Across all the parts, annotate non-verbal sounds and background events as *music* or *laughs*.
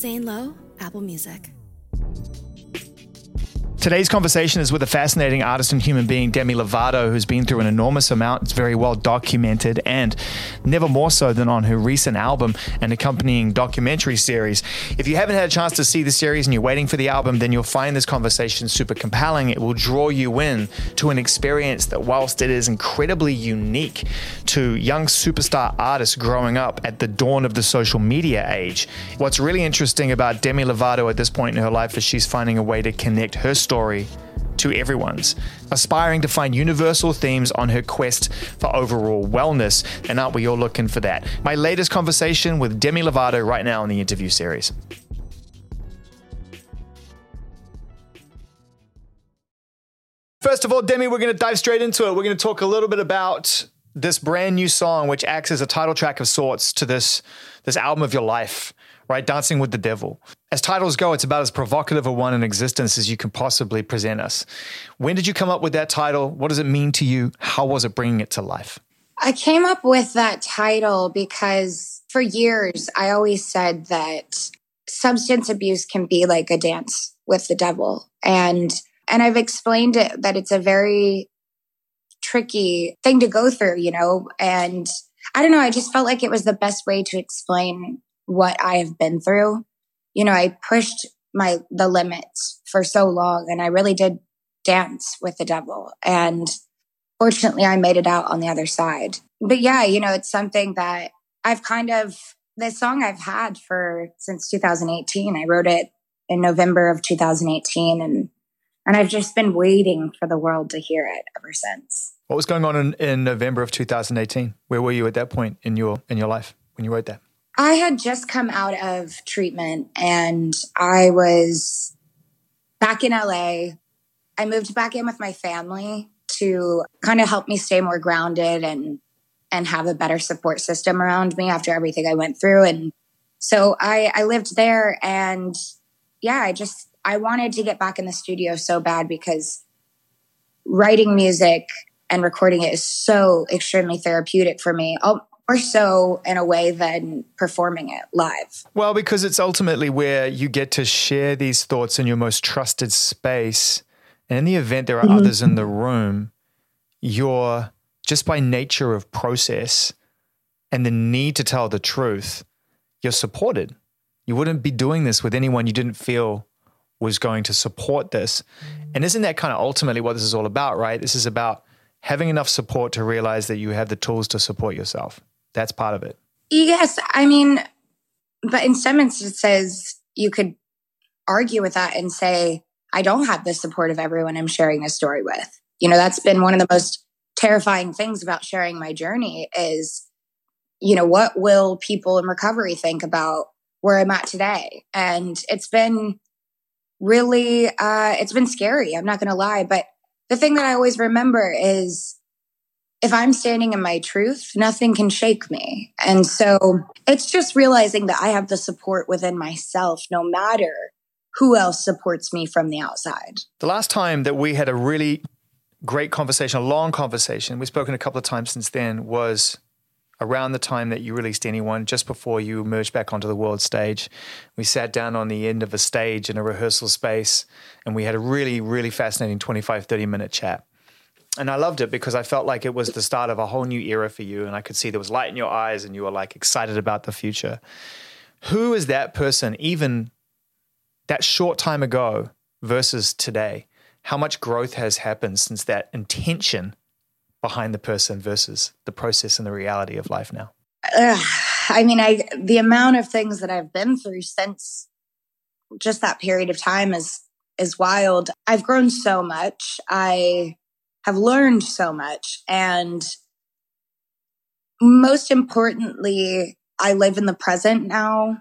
Zane Lowe, Apple Music. Today's conversation is with a fascinating artist and human being, Demi Lovato, who's been through an enormous amount. It's very well documented, and never more so than on her recent album and accompanying documentary series. If you haven't had a chance to see the series and you're waiting for the album, then you'll find this conversation super compelling. It will draw you in to an experience that, whilst it is incredibly unique to young superstar artists growing up at the dawn of the social media age, what's really interesting about Demi Lovato at this point in her life is she's finding a way to connect her story to everyone's, aspiring to find universal themes on her quest for overall wellness. And aren't we all looking for that? My latest conversation with Demi Lovato right now in the interview series. First of all, Demi, we're going to dive straight into it. We're going to talk a little bit about this brand new song, which acts as a title track of sorts to this this album of your life right? Dancing with the Devil. As titles go, it's about as provocative a one in existence as you can possibly present us. When did you come up with that title? What does it mean to you? How was it bringing it to life? I came up with that title because for years I always said that substance abuse can be like a dance with the devil. And and I've explained it that it's a very tricky thing to go through, you know, and I don't know, I just felt like it was the best way to explain what I have been through. You know, I pushed my the limits for so long and I really did dance with the devil and fortunately I made it out on the other side. But yeah, you know, it's something that I've kind of this song I've had for since 2018. I wrote it in November of 2018 and and I've just been waiting for the world to hear it ever since. What was going on in, in November of 2018? Where were you at that point in your in your life when you wrote that? I had just come out of treatment and I was back in LA. I moved back in with my family to kind of help me stay more grounded and and have a better support system around me after everything I went through. And so I, I lived there and yeah, I just I wanted to get back in the studio so bad because writing music and recording it is so extremely therapeutic for me. I'll, more so in a way than performing it live. Well, because it's ultimately where you get to share these thoughts in your most trusted space. And in the event there are mm-hmm. others in the room, you're just by nature of process and the need to tell the truth, you're supported. You wouldn't be doing this with anyone you didn't feel was going to support this. And isn't that kind of ultimately what this is all about, right? This is about having enough support to realize that you have the tools to support yourself. That's part of it. Yes. I mean, but in some instances, you could argue with that and say, I don't have the support of everyone I'm sharing this story with. You know, that's been one of the most terrifying things about sharing my journey is, you know, what will people in recovery think about where I'm at today? And it's been really, uh, it's been scary. I'm not going to lie. But the thing that I always remember is if I'm standing in my truth, nothing can shake me. And so it's just realizing that I have the support within myself, no matter who else supports me from the outside. The last time that we had a really great conversation, a long conversation, we've spoken a couple of times since then, was around the time that you released Anyone, just before you emerged back onto the world stage. We sat down on the end of a stage in a rehearsal space and we had a really, really fascinating 25, 30 minute chat and I loved it because I felt like it was the start of a whole new era for you. And I could see there was light in your eyes and you were like excited about the future. Who is that person, even that short time ago versus today? How much growth has happened since that intention behind the person versus the process and the reality of life now? Uh, I mean, I the amount of things that I've been through since just that period of time is is wild. I've grown so much. I have learned so much. And most importantly, I live in the present now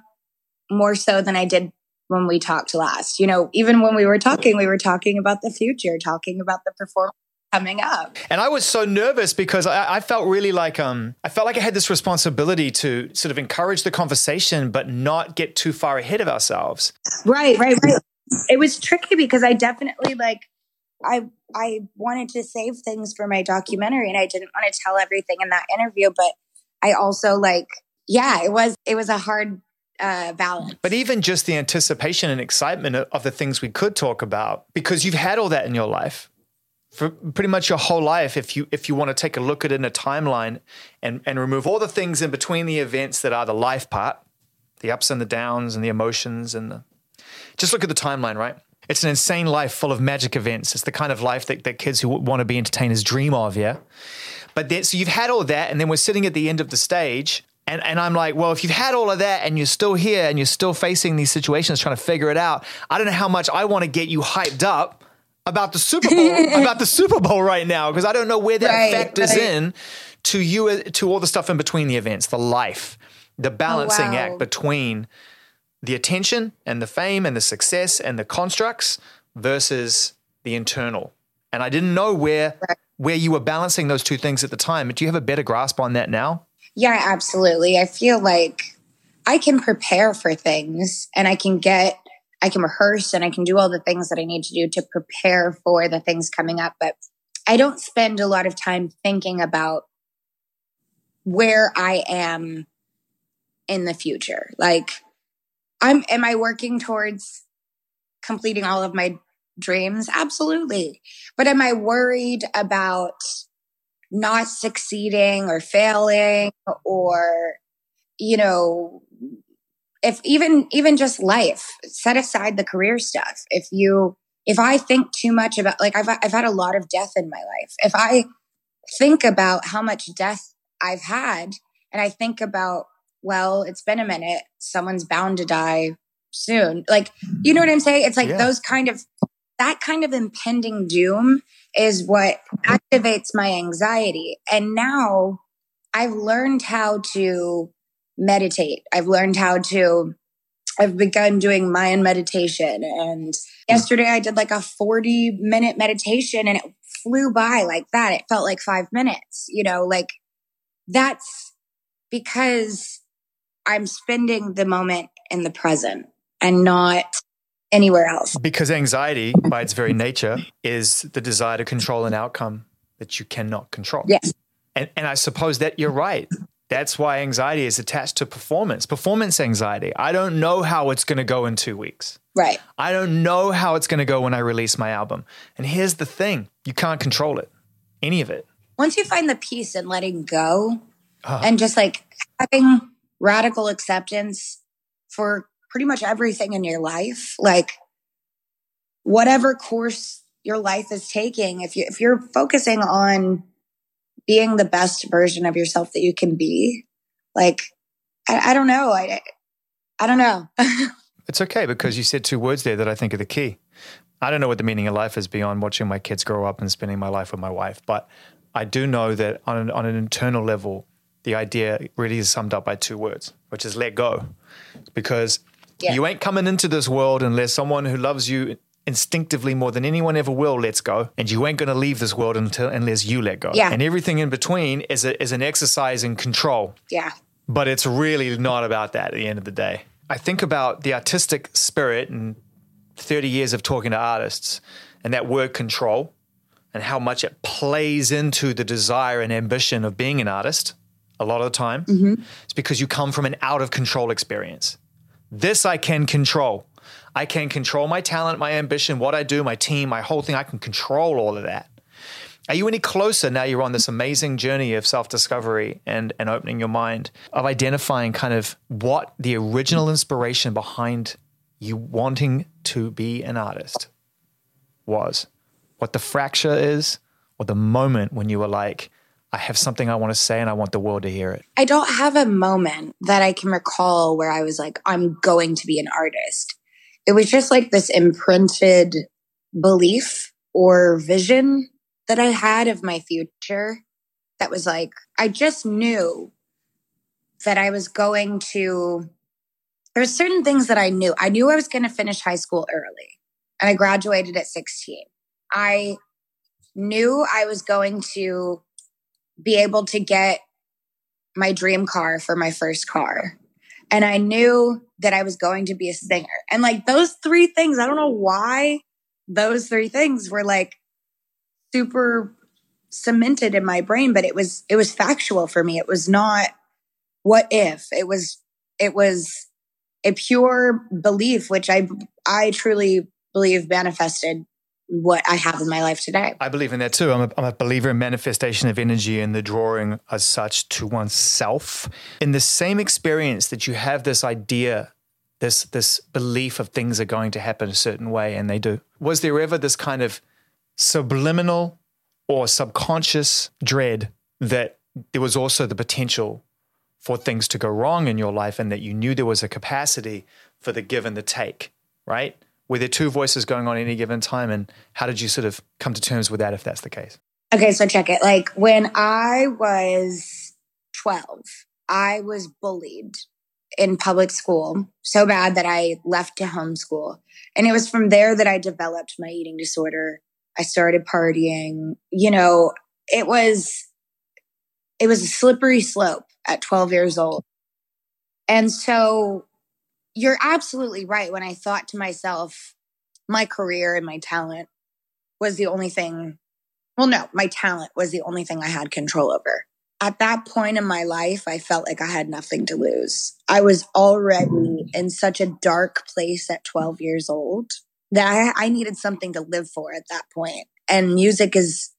more so than I did when we talked last. You know, even when we were talking, we were talking about the future, talking about the performance coming up. And I was so nervous because I, I, felt really like um I felt like I had this responsibility to sort of encourage the conversation but not get too far ahead of ourselves. Right, right, right. It was tricky because I definitely like I I wanted to save things for my documentary and I didn't want to tell everything in that interview, but I also like yeah, it was it was a hard uh, balance. But even just the anticipation and excitement of the things we could talk about, because you've had all that in your life for pretty much your whole life. If you if you want to take a look at it in a timeline and and remove all the things in between the events that are the life part, the ups and the downs and the emotions and the just look at the timeline, right? It's an insane life full of magic events. It's the kind of life that, that kids who want to be entertainers dream of, yeah? But then, so you've had all that, and then we're sitting at the end of the stage, and, and I'm like, well, if you've had all of that and you're still here and you're still facing these situations trying to figure it out, I don't know how much I want to get you hyped up about the Super Bowl, *laughs* about the Super Bowl right now, because I don't know where that right, factors right. in to you, uh, to all the stuff in between the events, the life, the oh, balancing oh, wow. act between the attention and the fame and the success and the constructs versus the internal. And I didn't know where right. where you were balancing those two things at the time. Do you have a better grasp on that now? Yeah, absolutely. I feel like I can prepare for things and I can get I can rehearse and I can do all the things that I need to do to prepare for the things coming up, but I don't spend a lot of time thinking about where I am in the future. Like I'm am I working towards completing all of my dreams? Absolutely. But am I worried about not succeeding or failing or you know if even even just life set aside the career stuff if you if i think too much about like i've i've had a lot of death in my life if i think about how much death i've had and i think about well, it's been a minute. Someone's bound to die soon. Like, you know what I'm saying? It's like yeah. those kind of, that kind of impending doom is what activates my anxiety. And now I've learned how to meditate. I've learned how to, I've begun doing Mayan meditation. And yesterday I did like a 40 minute meditation and it flew by like that. It felt like five minutes, you know, like that's because I'm spending the moment in the present and not anywhere else. Because anxiety, by its very nature, is the desire to control an outcome that you cannot control. Yes. And, and I suppose that you're right. That's why anxiety is attached to performance, performance anxiety. I don't know how it's going to go in two weeks. Right. I don't know how it's going to go when I release my album. And here's the thing you can't control it, any of it. Once you find the peace in letting go and just like having radical acceptance for pretty much everything in your life. Like whatever course your life is taking, if you if you're focusing on being the best version of yourself that you can be, like I, I don't know. I I don't know. *laughs* it's okay because you said two words there that I think are the key. I don't know what the meaning of life is beyond watching my kids grow up and spending my life with my wife, but I do know that on an, on an internal level, the idea really is summed up by two words, which is let go. Because yeah. you ain't coming into this world unless someone who loves you instinctively more than anyone ever will lets go. And you ain't going to leave this world until unless you let go. Yeah. And everything in between is, a, is an exercise in control. Yeah. But it's really not about that at the end of the day. I think about the artistic spirit and 30 years of talking to artists and that word control and how much it plays into the desire and ambition of being an artist a lot of the time. Mm-hmm. It's because you come from an out of control experience. This I can control. I can control my talent, my ambition, what I do, my team, my whole thing. I can control all of that. Are you any closer now you're on this amazing journey of self discovery and, and opening your mind, of identifying kind of what the original inspiration behind you wanting to be an artist was? What the fracture is, or the moment when you were like, I have something I want to say and I want the world to hear it? I don't have a moment that I can recall where I was like, I'm going to be an artist. It was just like this imprinted belief or vision that I had of my future that was like, I just knew that I was going to, there were certain things that I knew. I knew I was going to finish high school early and I graduated at 16. I knew I was going to be able to get my dream car for my first car. And I knew that I was going to be a singer. And like those three things, I don't know why those three things were like super cemented in my brain, but it was, it was factual for me. It was not what if it was, it was a pure belief, which I I truly believe manifested what I have in my life today. I believe in that too. I'm a, I'm a believer in manifestation of energy and the drawing as such to oneself. In the same experience that you have this idea, this this belief of things are going to happen a certain way, and they do. Was there ever this kind of subliminal or subconscious dread that there was also the potential for things to go wrong in your life and that you knew there was a capacity for the give and the take, right? Were there two voices going on at any given time? And how did you sort of come to terms with that if that's the case? Okay, so check it. Like when I was 12, I was bullied in public school so bad that I left to homeschool. And it was from there that I developed my eating disorder. I started partying. You know, it was it was a slippery slope at 12 years old. And so you're absolutely right. When I thought to myself, my career and my talent was the only thing, well, no, my talent was the only thing I had control over. At that point in my life, I felt like I had nothing to lose. I was already in such a dark place at 12 years old that I, I needed something to live for at that point. And music is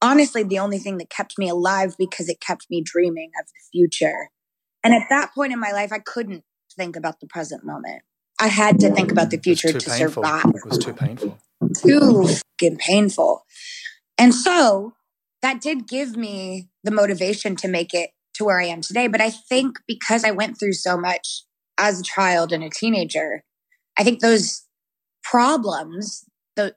honestly the only thing that kept me alive because it kept me dreaming of the future. And at that point in my life, I couldn't think about the present moment. I had to think about the future to painful. survive. It was too painful. Too fucking painful. And so that did give me the motivation to make it to where I am today. But I think because I went through so much as a child and a teenager, I think those problems, the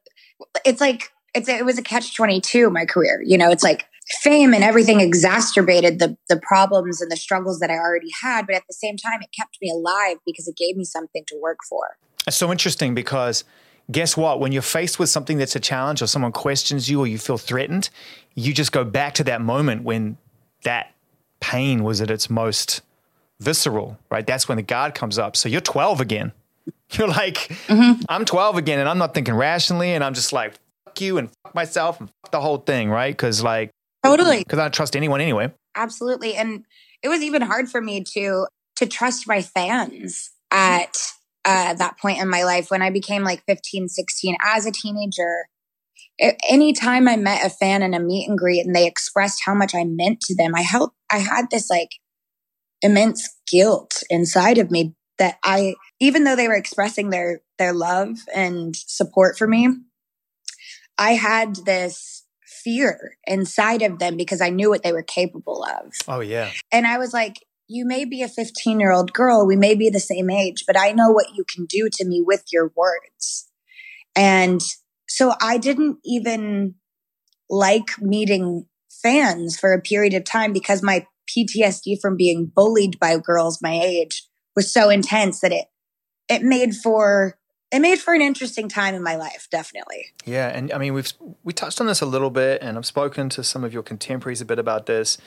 it's like it's it was a catch 22 my career you know it's like fame and everything exacerbated the the problems and the struggles that i already had but at the same time it kept me alive because it gave me something to work for. It's so interesting because guess what? When you're faced with something that's a challenge or someone questions you or you feel threatened you just go back to that moment when that pain was at its most visceral right? That's when the guard comes up. So you're 12 again. *laughs* You're like mm-hmm. i'm 12 again and i'm not thinking rationally and i'm just like fuck you and fuck myself and fuck the whole thing, right? Because like totally, because I don't trust anyone anyway. Absolutely, and it was even hard for me to to trust my fans at uh, that point in my life when I became like 15, 16 as a teenager. anytime I met a fan in a meet and greet and they expressed how much I meant to them, I helped. I had this like immense guilt inside of me that I, even though they were expressing their their love and support for me, I had this fear inside of them because I knew what they were capable of. Oh, yeah. And I was like, you may be a 15 year old girl, we may be the same age, but I know what you can do to me with your words. And so I didn't even like meeting fans for a period of time because my PTSD from being bullied by girls my age was so intense that it it made for it made for an interesting time in my life, definitely. Yeah, and I mean we've we touched on this a little bit, and I've spoken to some of your contemporaries a bit about this.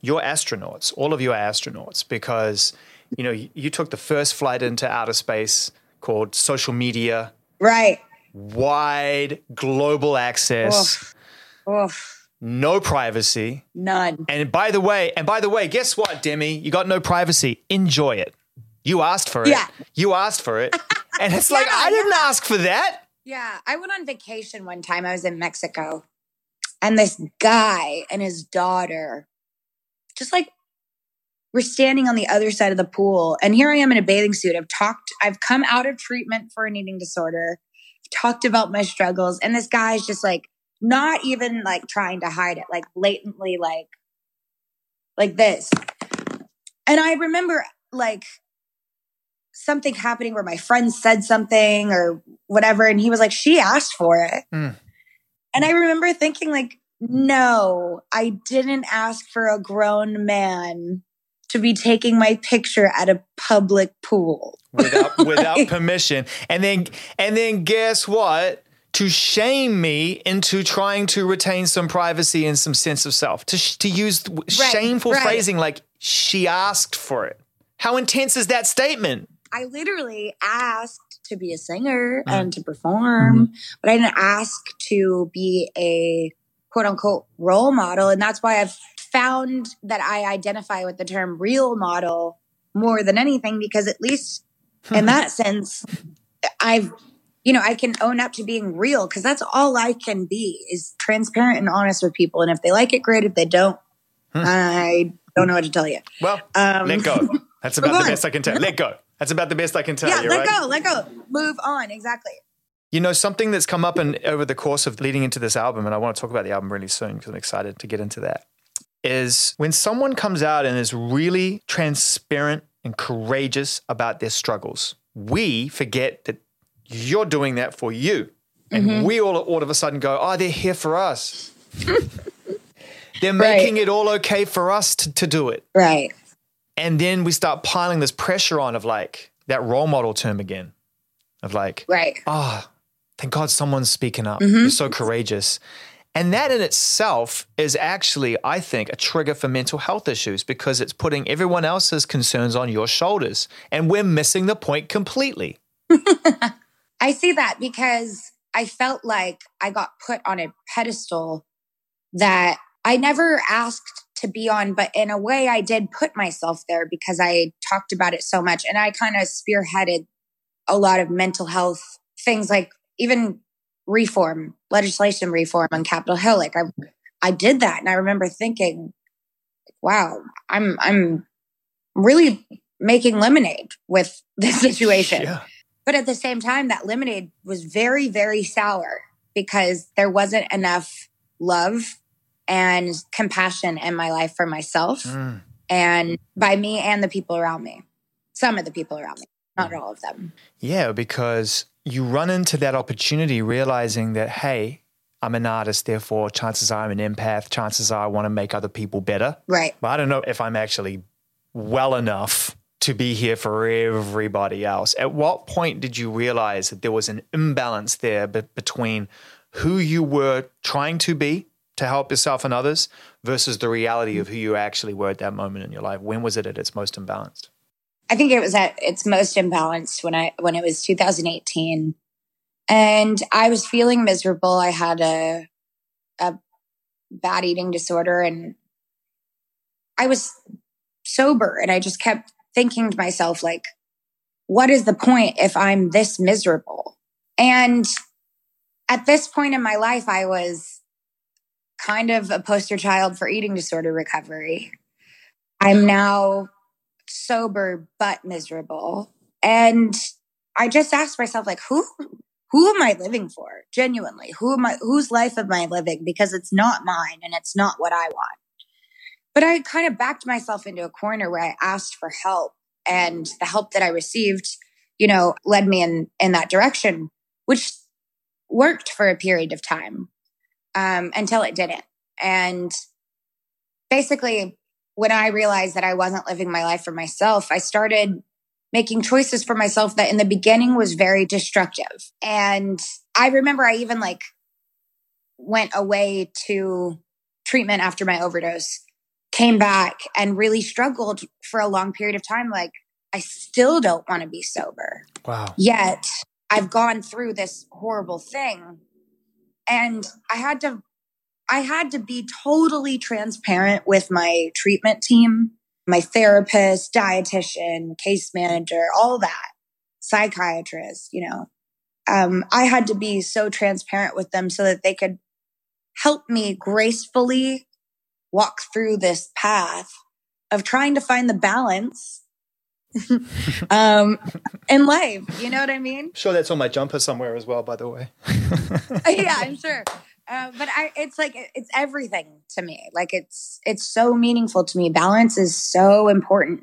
You're astronauts, all of you are astronauts, because you know you, you took the first flight into outer space called social media, right? Wide global access, Oof. Oof. no privacy, none. And by the way, and by the way, guess what, Demi? You got no privacy. Enjoy it. You asked for it. Yeah. You asked for it. *laughs* And it's yeah, like, I didn't yeah. ask for that. Yeah. I went on vacation one time. I was in Mexico. And this guy and his daughter just like we're standing on the other side of the pool. And here I am in a bathing suit. I've talked, I've come out of treatment for an eating disorder, I've talked about my struggles. And this guy's just like, not even like trying to hide it, like blatantly, like, like this. And I remember like something happening where my friend said something or whatever. And he was like, she asked for it. Mm. And I remember thinking, like, no, I didn't ask for a grown man to be taking my picture at a public pool without *laughs* without permission. And then and then guess what? To shame me into trying to retain some privacy and some sense of self. To to use right, shameful right. phrasing like she asked for it. How intense is that statement? I literally asked to be a singer mm-hmm. and to perform, mm-hmm. but I didn't ask to be a quote unquote role model. And that's why I've found that I identify with the term real model more than anything because at least in that sense, I've, you know, I can own up to being real because that's all I can be is transparent and honest with people. And if they like it, great. If they don't, hmm. I don't know what to tell you. Well, um, let go. *laughs* That's about the best I can tell. Let go. That's about the best I can tell yeah, you. let right? go. Let go. Move on. Exactly. You know, something that's come up in, over the course of leading into this album, and I want to talk about the album really soon because I'm excited to get into that, is when someone comes out and is really transparent and courageous about their struggles, we forget that you're doing that for you. And mm-hmm. we all, all of a sudden go, oh, they're here for us. *laughs* they're making right. it all okay for us to, to do it. Right. And then we start piling this pressure on of like that role model term again of like, right. Oh, thank God someone's speaking up. Mm-hmm. You're so courageous. And that in itself is actually, I think, a trigger for mental health issues because it's putting everyone else's concerns on your shoulders. And we're missing the point completely. *laughs* I see that because I felt like I got put on a pedestal that I never asked to be on, but in a way, I did put myself there because I talked about it so much. And I kind of spearheaded a lot of mental health things like even reform, legislation reform on Capitol Hill. Like I, I did that, and I remember thinking, "Wow, I'm I'm really making lemonade with this *laughs* situation." Yeah. But at the same time, that lemonade was very, very sour because there wasn't enough love and compassion in my life for myself mm. and by me and the people around me. Some of the people around me, not all of them. Yeah, because you run into that opportunity realizing that, hey, I'm an artist, therefore, chances are I'm an empath. Chances are I want to make other people better. Right. But I don't know if I'm actually well enough to be here for everybody else. At what point did you realize that there was an imbalance there be- between who you were trying to be to help yourself and others versus the reality of who you actually were at that moment in your life? When was it at its most imbalanced? I think it was at its most imbalanced when I when it was 2018, and I was feeling miserable. I had a a bad eating disorder, and I was sober, and I just kept thinking to myself, like, what is the point if I'm this miserable? And at this point in my life, I was kind of a poster child for eating disorder recovery. I'm now sober but miserable. And I just asked myself, like, who who am I living for? Genuinely, who am I whose life am I living? Because it's not mine and it's not what I want. But I kind of backed myself into a corner where I asked for help. And the help that I received, you know, led me in in that direction, which worked for a period of time um, until it didn't. And basically, when I realized that I wasn't living my life for myself, I started making choices for myself that in the beginning was very destructive. And I remember I even like went away to treatment after my overdose, came back and really struggled for a long period of time. Like, I still don't want to be sober. Wow. Yet I've gone through this horrible thing. And I had to I had to be totally transparent with my treatment team, my therapist, dietitian, case manager, all that, psychiatrist, you know. Um, I had to be so transparent with them so that they could help me gracefully walk through this path of trying to find the balance *laughs* um, in life. You know what I mean? Sure, that's on my jumper somewhere as well, by the way. *laughs* yeah, *laughs* I'm sure. Uh, but I, it's like it's everything to me. Like it's it's so meaningful to me. Balance is so important.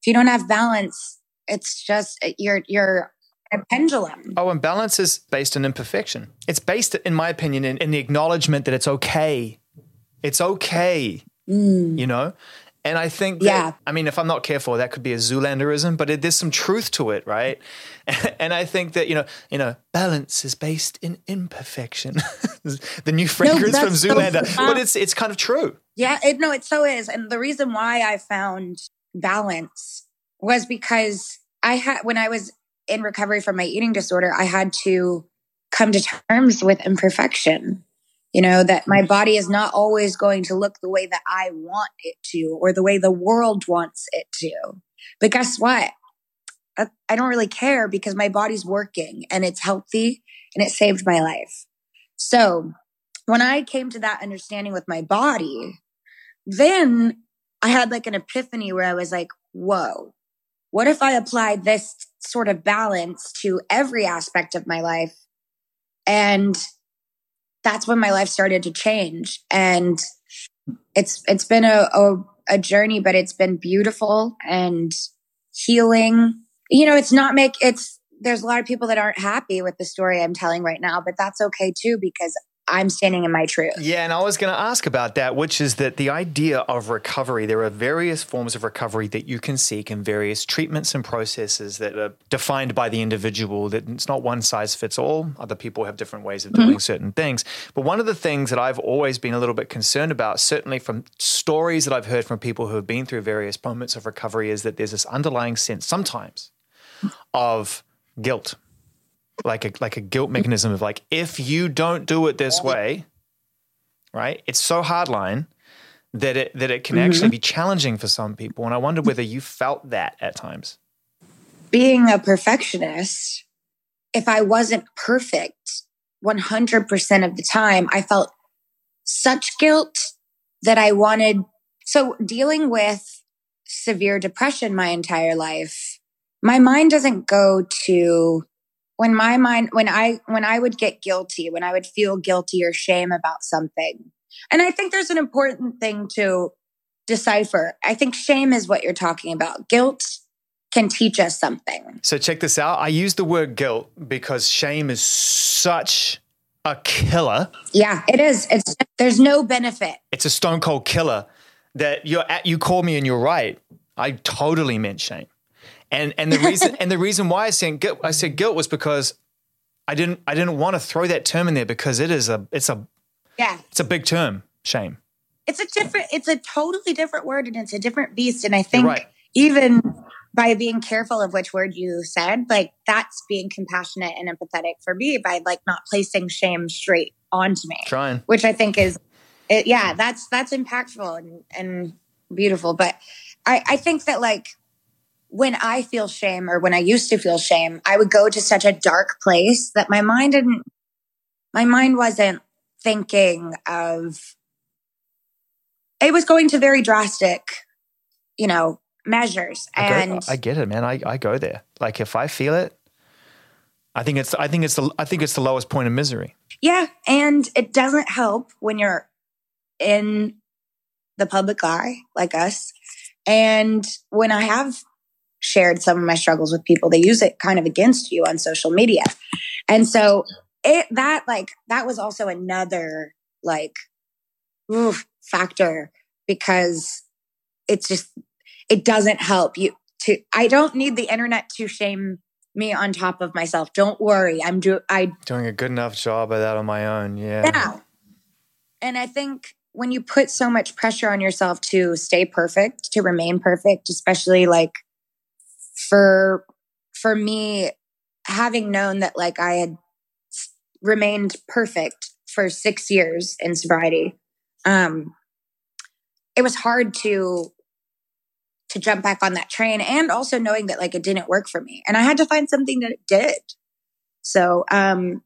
If you don't have balance, it's just you're you're a pendulum. Oh, and balance is based on imperfection. It's based, in my opinion, in, in the acknowledgement that it's okay. It's okay. Mm. You know, and I think, that, yeah. I mean, if I'm not careful, that could be a Zoolanderism, but it, there's some truth to it, right? *laughs* And I think that you know, you know, balance is based in imperfection. *laughs* the new fragrance no, from Zoolander, so but it's it's kind of true. Yeah, it, no, it so is. And the reason why I found balance was because I had when I was in recovery from my eating disorder, I had to come to terms with imperfection you know, that my mm. body is not always going to look the way that I want it to or the way the world wants it to. But guess what? I don't really care because my body's working and it's healthy and it saved my life. So when I came to that understanding with my body, then I had like an epiphany where I was like, whoa, what if I applied this sort of balance to every aspect of my life? And that's when my life started to change. And it's, it's been a, a, a journey, but it's been beautiful and healing. You know, it's not make, it's, there's a lot of people that aren't happy with the story I'm telling right now, but that's okay too, because I'm standing in my truth. Yeah, and I was going to ask about that, which is that the idea of recovery, there are various forms of recovery that you can seek and various treatments and processes that are defined by the individual, that it's not one size fits all. Other people have different ways of doing mm-hmm. certain things. But one of the things that I've always been a little bit concerned about, certainly from stories that I've heard from people who have been through various moments of recovery, is that there's this underlying sense sometimes of guilt like a like a guilt mechanism of like if you don't do it this way, right? It's so hardline that it that it can mm-hmm. actually be challenging for some people. And I wonder whether you felt that at times. Being a perfectionist, if I wasn't perfect 100% of the time, I felt such guilt that I wanted. So dealing with severe depression my entire life, my mind doesn't go to when my mind when i when i would get guilty when i would feel guilty or shame about something. And i think there's an important thing to decipher. I think shame is what you're talking about. Guilt can teach us something. So check this out. I use the word guilt because shame is such a killer. Yeah it is. It's there's no benefit. It's a stone cold killer that you're at you call me and you're right. I totally meant shame and and the reason *laughs* and the reason why I said guilt, I said guilt was because I didn't I didn't want to throw that term in there because it is a it's a yeah it's a big term shame. It's a different it's a totally different word and it's a different beast and I think right. even by being careful of which word you said like that's being compassionate and empathetic for me by like not placing shame straight onto me. Trying. Which I think is it, yeah, that's that's impactful and and beautiful but I I think that like when I feel shame or when I used to feel shame, I would go to such a dark place that my mind didn't, my mind wasn't thinking of, it was going to very drastic, you know, measures. And I, go, I get it, man. I, I go there. Like if I feel it, I think it's, I think it's the, I think it's the lowest point of misery. Yeah. And it doesn't help when you're in the public eye like us. And when I have shared some of my struggles with people, they use it kind of against you on social media. And so it, that like, that was also another like, oof, factor because it's just, it doesn't help you to, I don't need the internet to shame me on top of myself. Don't worry. I'm do I doing a good enough job of that on my own. Yeah. Yeah. And I think when you put so much pressure on yourself to stay perfect, to remain perfect, especially like for for me having known that like I had remained perfect for 6 years in sobriety um it was hard to to jump back on that train and also knowing that like it didn't work for me. And I had to find something that it did. So um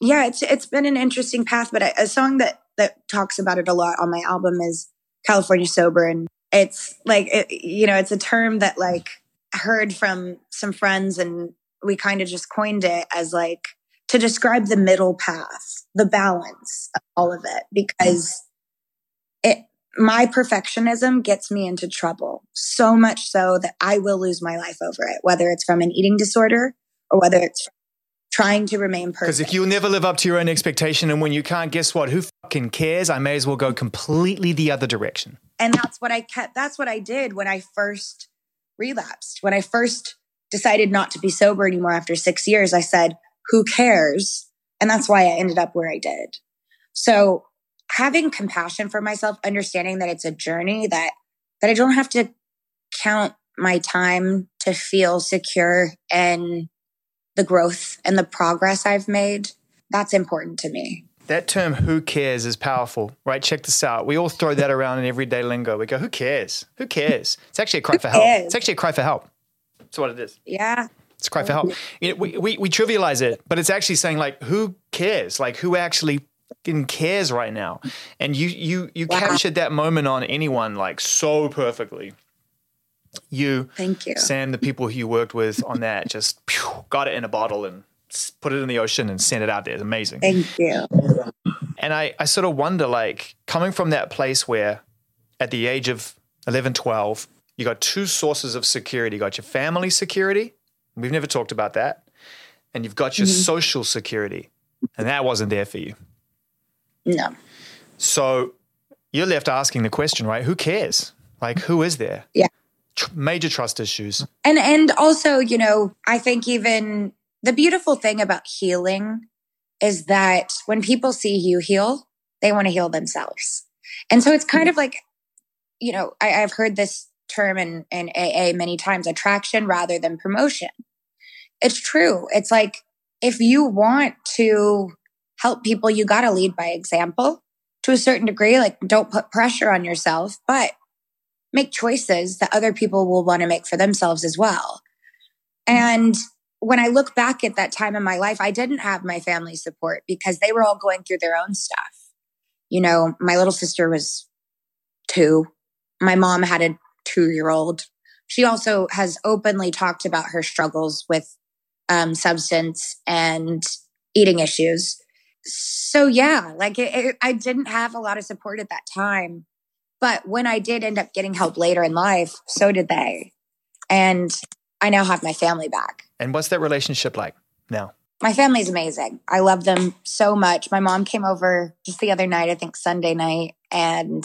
yeah it's it's been an interesting path but a, a song that that talks about it a lot on my album is California sober. And it's like it, you know it's a term that like heard from some friends and we kind of just coined it as like to describe the middle path, the balance of all of it, because it, my perfectionism gets me into trouble so much so that I will lose my life over it, whether it's from an eating disorder or whether it's trying to remain perfect. Because if you'll never live up to your own expectation and when you can't, guess what? Who fucking cares? I may as well go completely the other direction. And that's what I kept, that's what I did when I first relapsed. When I first decided not to be sober anymore after six years, I said, who cares? And that's why I ended up where I did. So having compassion for myself, understanding that it's a journey that, that I don't have to count my time to feel secure and the growth and the progress I've made. That's important to me. That term, who cares, is powerful, right? Check this out. We all throw that around in everyday lingo. We go, who cares? Who cares? It's actually a cry for help. It's actually a cry for help. That's what it is. Yeah. It's a cry for help. You know, we, we, we trivialize it, but it's actually saying like, who cares? Like, who actually fucking cares right now? And you you you Wow. captured that moment on anyone like so perfectly. You, Thank you. Sam, the people who you worked with on that, just phew, got it in a bottle and s- put it in the ocean and send it out there. It's amazing. Thank you. And I, I sort of wonder, like, coming from that place where at the age of 11, 12, you got two sources of security. You got your family security. We've never talked about that. And you've got your mm-hmm. social security. And that wasn't there for you. No. So you're left asking the question, right? Who cares? Like, who is there? Yeah. Tr- major trust issues. And and also, you know, I think even the beautiful thing about healing is that when people see you heal, they want to heal themselves. And so it's kind of like, you know, I, I've heard this term in, in AA many times, attraction rather than promotion. It's true. It's like if you want to help people, you got to lead by example to a certain degree. Like don't put pressure on yourself, but make choices that other people will want to make for themselves as well. And when I look back at that time in my life, I didn't have my family support because they were all going through their own stuff. You know, my little sister was two. My mom had a two year old. She also has openly talked about her struggles with um, substance and eating issues. So, yeah, like it, it, I didn't have a lot of support at that time. But when I did end up getting help later in life, so did they. And I now have my family back. And what's that relationship like now? My family's amazing. I love them so much. My mom came over just the other night, I think Sunday night, and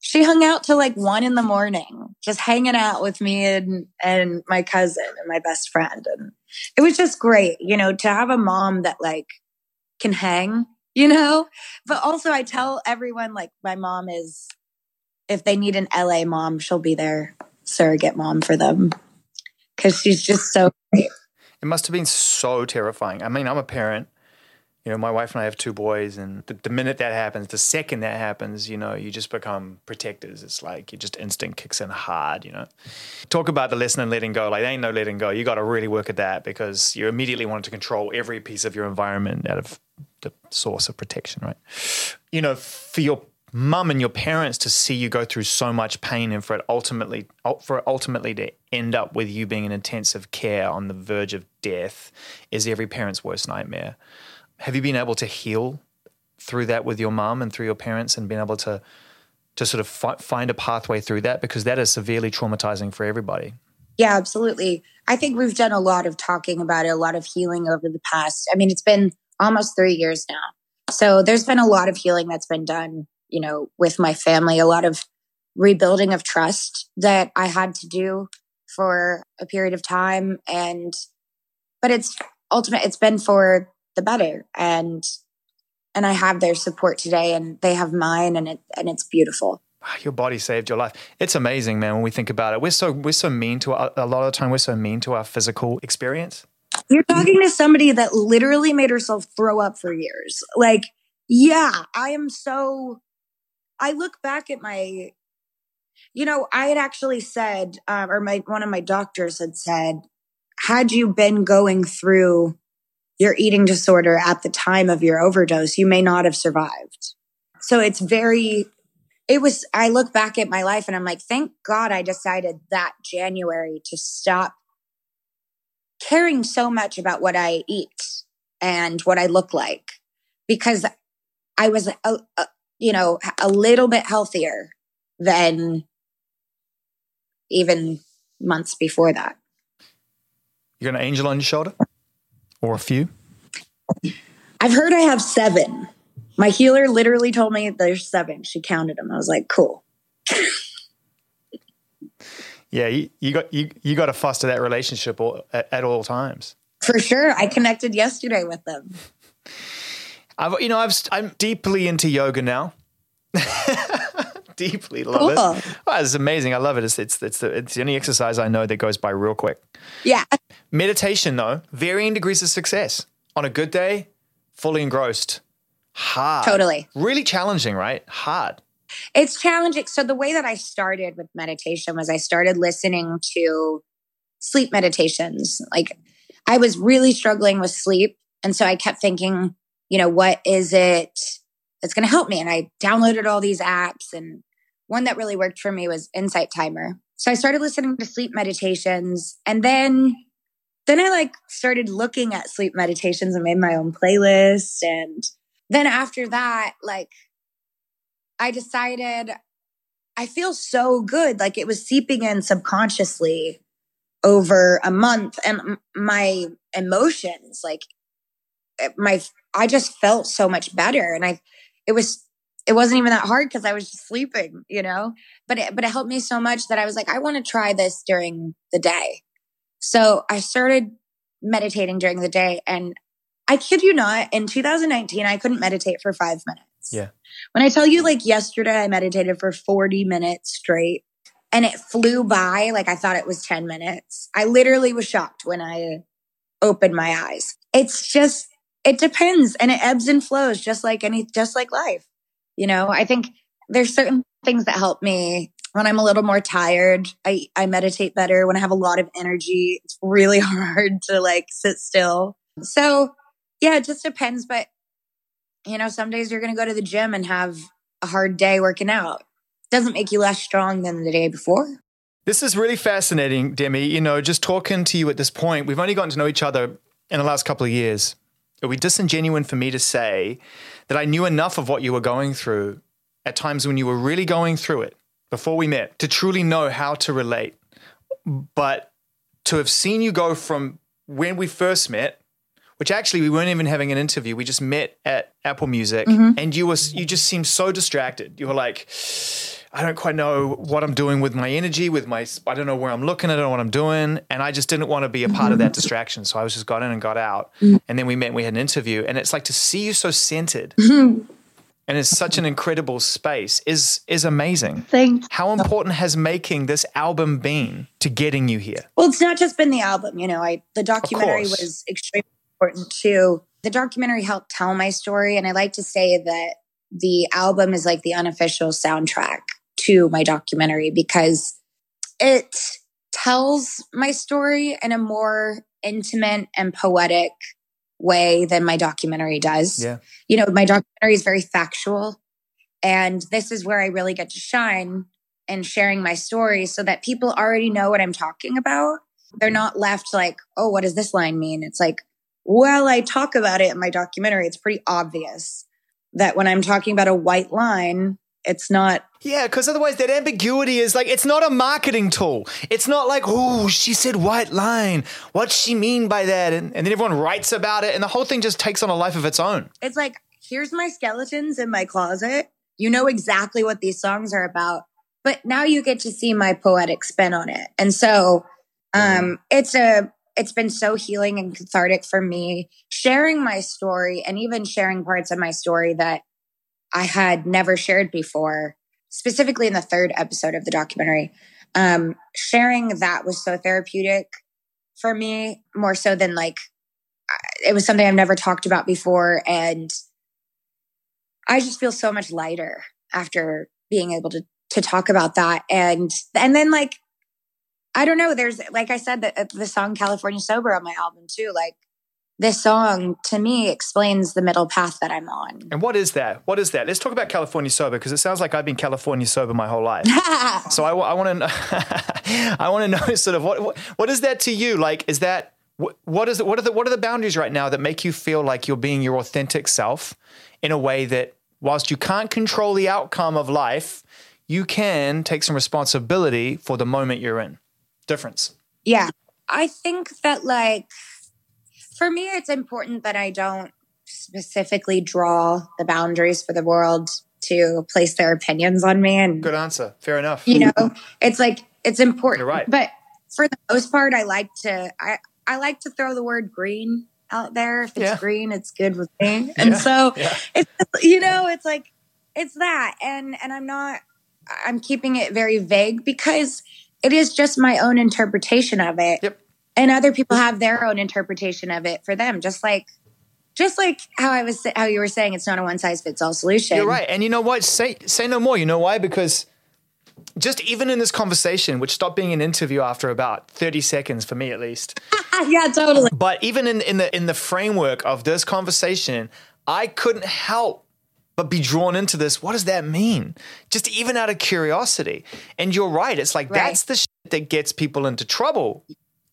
she hung out till like one in the morning, just hanging out with me and and my cousin and my best friend. And it was just great, you know, to have a mom that like can hang, you know? But also I tell everyone like my mom is if they need an LA mom, she'll be their surrogate mom for them. Cause she's just so. It must have been so terrifying. I mean, I'm a parent. You know, my wife and I have two boys, and the, the minute that happens, the second that happens, you know, you just become protectors. It's like you just instinct kicks in hard, you know. Talk about the lesson and letting go. Like, there ain't no letting go. You got to really work at that because you immediately want to control every piece of your environment out of the source of protection, right? You know, for your mum and your parents to see you go through so much pain and for it ultimately for it ultimately to end up with you being in intensive care on the verge of death is every parent's worst nightmare. Have you been able to heal through that with your mum and through your parents and been able to to sort of fi- find a pathway through that because that is severely traumatizing for everybody. Yeah, absolutely. I think we've done a lot of talking about it, a lot of healing over the past. I mean, it's been almost three years now. So there's been a lot of healing that's been done, you know, with my family, a lot of rebuilding of trust that I had to do for a period of time. And, but it's ultimate, it's been for the better. And, and I have their support today and they have mine and it, and it's beautiful. Ah, your body saved your life. It's amazing, man. When we think about it, we're so we're so mean to our, a lot of the time. We're so mean to our physical experience. You're talking to somebody that literally made herself throw up for years. Like, yeah, I am so. I look back at my, you know, I had actually said, um, or my one of my doctors had said, had you been going through your eating disorder at the time of your overdose, you may not have survived. So it's very. It was. I look back at my life and I'm like, thank God I decided that January to stop caring so much about what I eat and what I look like because I was, a, a, you know, a little bit healthier than even months before that. You got an angel on your shoulder, or a few? I've heard I have seven. My healer literally told me there's seven. She counted them. I was like, cool. Yeah, you, you got you you got to foster that relationship all, at, at all times. For sure. I connected yesterday with them. I've you know I've I'm deeply into yoga now. *laughs* deeply love Cool. it. Oh, it's amazing. I love it. It's it's it's the, it's the only exercise I know that goes by real quick. Yeah. Meditation though, varying degrees of success. On a good day, fully engrossed. Hard. Totally. Really challenging, right? Hard. It's challenging. So the way that I started with meditation was I started listening to sleep meditations. Like I was really struggling with sleep. And so I kept thinking, you know, what is it that's going to help me? And I downloaded all these apps and one that really worked for me was Insight Timer. So I started listening to sleep meditations and then then I like started looking at sleep meditations and made my own playlist and then after that like I decided I feel so good like it was seeping in subconsciously over a month and my emotions like my I just felt so much better and I it was it wasn't even that hard because I was just sleeping, you know. But it, but it helped me so much that I was like, I want to try this during the day. So I started meditating during the day, and I kid you not, in 2019, I couldn't meditate for five minutes. Yeah. When I tell you, like yesterday, I meditated for 40 minutes straight, and it flew by like I thought it was 10 minutes. I literally was shocked when I opened my eyes. It's just it depends, and it ebbs and flows, just like any, just like life. You know, I think there's certain things that help me when I'm a little more tired. I, I meditate better when I have a lot of energy. It's really *laughs* hard to like sit still. So yeah, it just depends. But you know, some days you're going to go to the gym and have a hard day working out. Doesn't make you less strong than the day before. This is really fascinating, Demi. You know, just talking to you at this point, we've only gotten to know each other in the last couple of years. It would be disingenuous for me to say that I knew enough of what you were going through at times when you were really going through it before we met to truly know how to relate. But to have seen you go from when we first met, which actually we weren't even having an interview, we just met at Apple Music, mm-hmm. and you was you just seemed so distracted. You were like, I don't quite know what I'm doing with my energy, with my, I don't know where I'm looking, I don't know what I'm doing. And I just didn't want to be a part of that distraction. So I was just got in and got out. Mm-hmm. And then we met and we had an interview. And it's like to see you so centered and it's such an incredible space is is amazing. Thanks. How important has making this album been to getting you here? Well, it's not just been the album, you know, I the documentary was extremely important too. The documentary helped tell my story. And I like to say that the album is like the unofficial soundtrack to my documentary because it tells my story in a more intimate and poetic way than my documentary does. Yeah. You know, my documentary is very factual. And this is where I really get to shine and sharing my story so that people already know what I'm talking about. They're not left like, oh, what does this line mean? It's like, well, I talk about it in my documentary. It's pretty obvious that when I'm talking about a white line, it's not. Yeah, because otherwise that ambiguity is like, it's not a marketing tool. It's not like, oh, she said white line. What's she mean by that? And, and then everyone writes about it, and the whole thing just takes on a life of its own. It's like, here's my skeletons in my closet. You know exactly what these songs are about, but now you get to see my poetic spin on it. And so, um, it's a, it's been so healing and cathartic for me sharing my story and even sharing parts of my story that I had never shared before, specifically in the third episode of the documentary. Um, sharing that was so therapeutic for me, more so than like it was something I've never talked about before. And I just feel so much lighter after being able to to talk about that. And and then like I don't know, there's like I said the, the song California Sober on my album too. Like this song to me explains the middle path that I'm on. And what is that? What is that? Let's talk about California sober because it sounds like I've been California sober my whole life. *laughs* so I, I want to *laughs* I want to know *laughs* sort of what, what what is that to you? Like, is that what, what is it? What are the what are the boundaries right now that make you feel like you're being your authentic self in a way that whilst you can't control the outcome of life, you can take some responsibility for the moment you're in. Difference. Yeah, I think that like for me, it's important that I don't specifically draw the boundaries for the world to place their opinions on me. And good answer. Fair enough. You know, it's like it's important. You're right. But for the most part, I like to I I like to throw the word green out there. If it's yeah. green, it's good with me. *laughs* And yeah. so yeah. it's you know, it's like it's that. And and I'm not I'm keeping it very vague because it is just my own interpretation of it. Yep and other people have their own interpretation of it for them just like just like how I was how you were saying it's not a one size fits all solution. You're right. And you know what? Say say no more. You know why? Because just even in this conversation, which stopped being an interview after about 30 seconds for me at least. *laughs* yeah, totally. But even in, in the in the framework of this conversation, I couldn't help but be drawn into this. What does that mean? Just even out of curiosity. And you're right. It's like Right. that's the shit that gets people into trouble.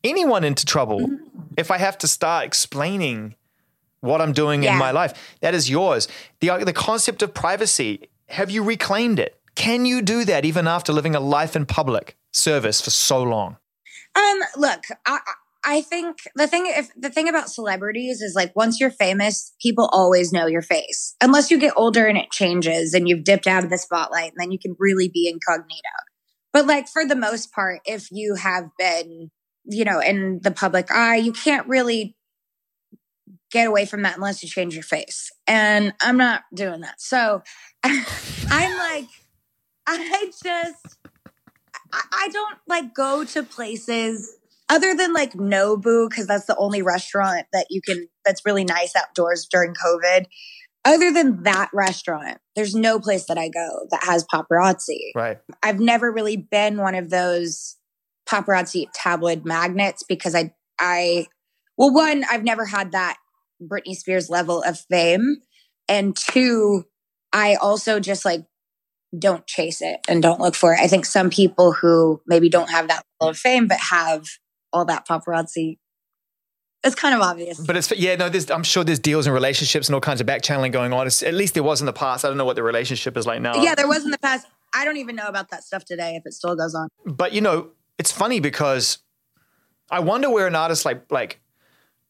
Anyone into trouble. Mm-hmm. If I have to start explaining what I'm doing in my life, that is yours. The the concept of privacy. Have you reclaimed it? Can you do that even after living a life in public service for so long? Um, look, I I- I think the thing if the thing about celebrities is like once you're famous, people always know your face. Unless you get older and it changes and you've dipped out of the spotlight, and then you can really be incognito. But like for the most part, if you have been, you know, in the public eye, you can't really get away from that unless you change your face. And I'm not doing that. So *laughs* I'm like, I just I, I don't like go to places other than like Nobu because that's the only restaurant that you can that's really nice outdoors during COVID. Other than that restaurant, there's no place that I go that has paparazzi. Right. I've never really been one of those paparazzi tabloid magnets because I I well one I've never had that Britney Spears level of fame and two I also just like don't chase it and don't look for it. I think some people who maybe don't have that level of fame but have all that paparazzi it's kind of obvious. But it's yeah, no. There's, I'm sure there's deals and relationships and all kinds of back channeling going on. It's, at least there was in the past. I don't know what the relationship is like now. yeah, there was in the past. I don't even know about that stuff today if it still goes on. But you know, it's funny because I wonder where an artist like like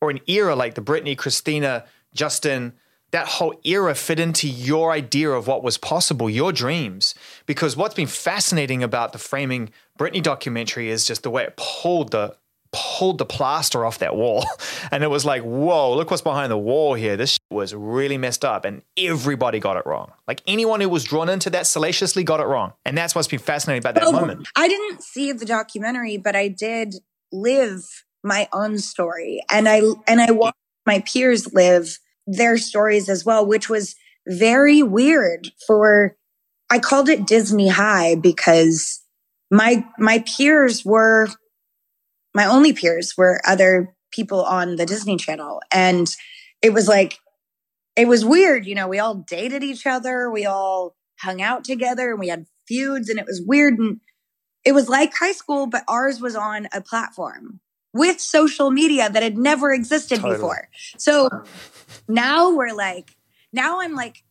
or an era like the Britney, Christina, Justin, that whole era fit into your idea of what was possible, your dreams. Because what's been fascinating about the framing Britney documentary is just the way it pulled the pulled the plaster off that wall. *laughs* And it was like, whoa, look what's behind the wall here. This was really messed up. And everybody got it wrong. Like anyone who was drawn into that salaciously got it wrong. And that's what's been fascinating about that Oh, moment. I didn't see the documentary, but I did live my own story, and I and I watched my peers live their stories as well, which was very weird. For I called it Disney High because my my peers were my only peers were other people on the Disney Channel, and it was like it was weird. You know, we all dated each other, we all hung out together, and we had feuds, and it was weird. And it was like high school, but ours was on a platform with social media that had never existed Totally. before. So now we're like, now I'm like,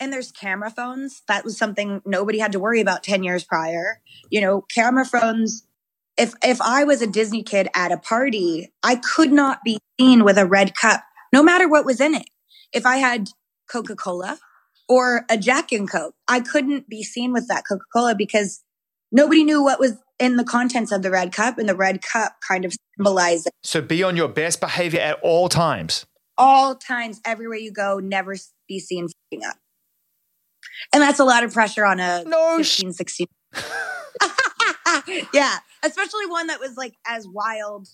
and there's camera phones. That was something nobody had to worry about 10 years prior. You know, camera phones. If if I was a Disney kid at a party, I could not be seen with a red cup, no matter what was in it. If I had Coca-Cola or a Jack and Coke, I couldn't be seen with that Coca-Cola because nobody knew what was in the contents of the red cup, and the red cup kind of symbolized So be on your best behavior at all times. all times, everywhere you go, never be seen up. And that's a lot of pressure on a No sh- 15, 16. *laughs* *laughs* *laughs* yeah, especially one that was like as wild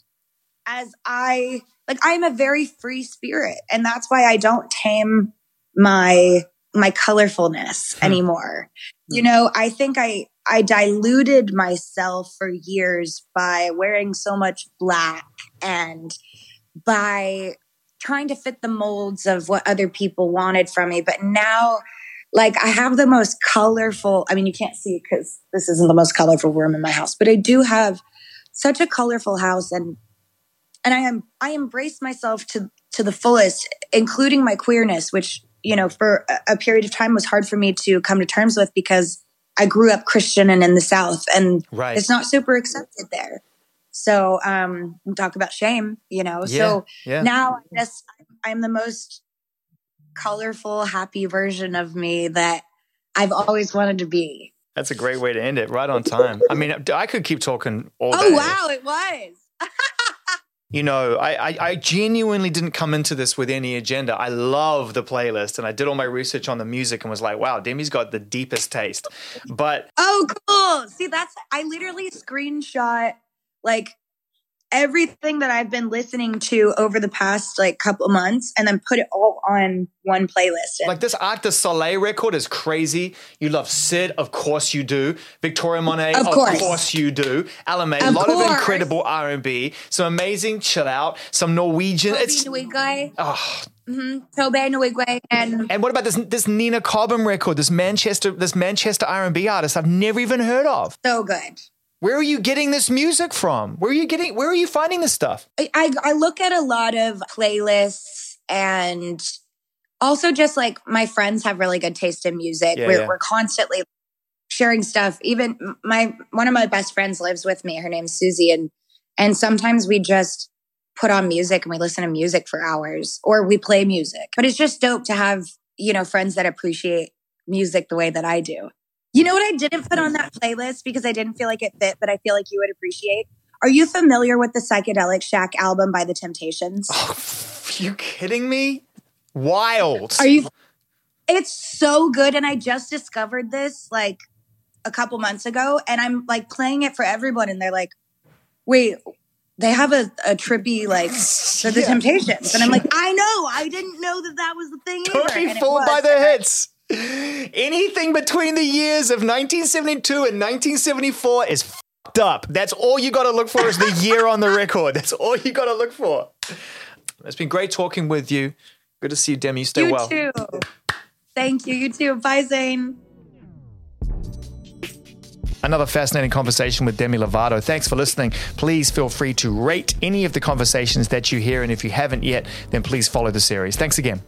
as I like I'm a very free spirit and that's why I don't tame my my colorfulness Hmm. anymore. You know, I think I I diluted myself for years by wearing so much black and by trying to fit the molds of what other people wanted from me. But now, like, I have the most colorful, I mean, you can't see because this isn't the most colorful room in my house, but I do have such a colorful house and and I am I embrace myself to to the fullest, including my queerness, which, you know, for a, a period of time was hard for me to come to terms with because I grew up Christian and in the South and Right. it's not super accepted there. So um talk about shame, you know. So yeah. now I just I'm the most colorful, happy version of me that I've always wanted to be. That's a great way to end it. Right on time. I mean, I could keep talking all oh, day. Oh wow, it was. *laughs* You know, I, I, I genuinely didn't come into this with any agenda. I love the playlist and I did all my research on the music and was like, wow, Demi's got the deepest taste. But Oh cool. See that's I literally screenshot like everything that I've been listening to over the past like couple months and then put it all on one playlist. Like this Arc de Soleil record is crazy. You love Syd, of course you do. Victoria Monet, of, of course. course. you do. Ella a lot course. of incredible R&B, some amazing chill out, some Norwegian. Toby it's Nwigwe. Oh, Mm-hmm. Tobe Nwigwe and and what about this this Nina Cobham record? This Manchester this Manchester R and B artist I've never even heard of. So good. Where are you getting this music from? Where are you getting? Where are you finding this stuff? I, I, I look at a lot of playlists and also just like my friends have really good taste in music. Yeah, we're, yeah. we're constantly sharing stuff. Even my one of my best friends lives with me. Her name's Susie, and and sometimes we just put on music and we listen to music for hours, or we play music. But it's just dope to have you know friends that appreciate music the way that I do. You know what I didn't put on that mm. playlist because I didn't feel like it fit, but I feel like you would appreciate? Are you familiar with the Psychedelic Shack album by The Temptations? Oh, are you kidding me? Wild. Are you? It's so good. And I just discovered this like a couple months ago and I'm like playing it for everyone and they're like, wait, they have a, a trippy like *laughs* for the yeah. Temptations, and I'm like, I know, I didn't know that that was the thing. Don't either. be fooled by the hits. Anything between the years of 1972 and 1974 is fucked up. That's all you got to look for is the year on the record. That's all you got to look for. It's been great talking with you. Good to see you, Demi. Stay you well. You too. Thank you. You too. Bye, Zane. Another fascinating conversation with Demi Lovato. Thanks for listening. Please feel free to rate any of the conversations that you hear. And if you haven't yet, then please follow the series. Thanks again.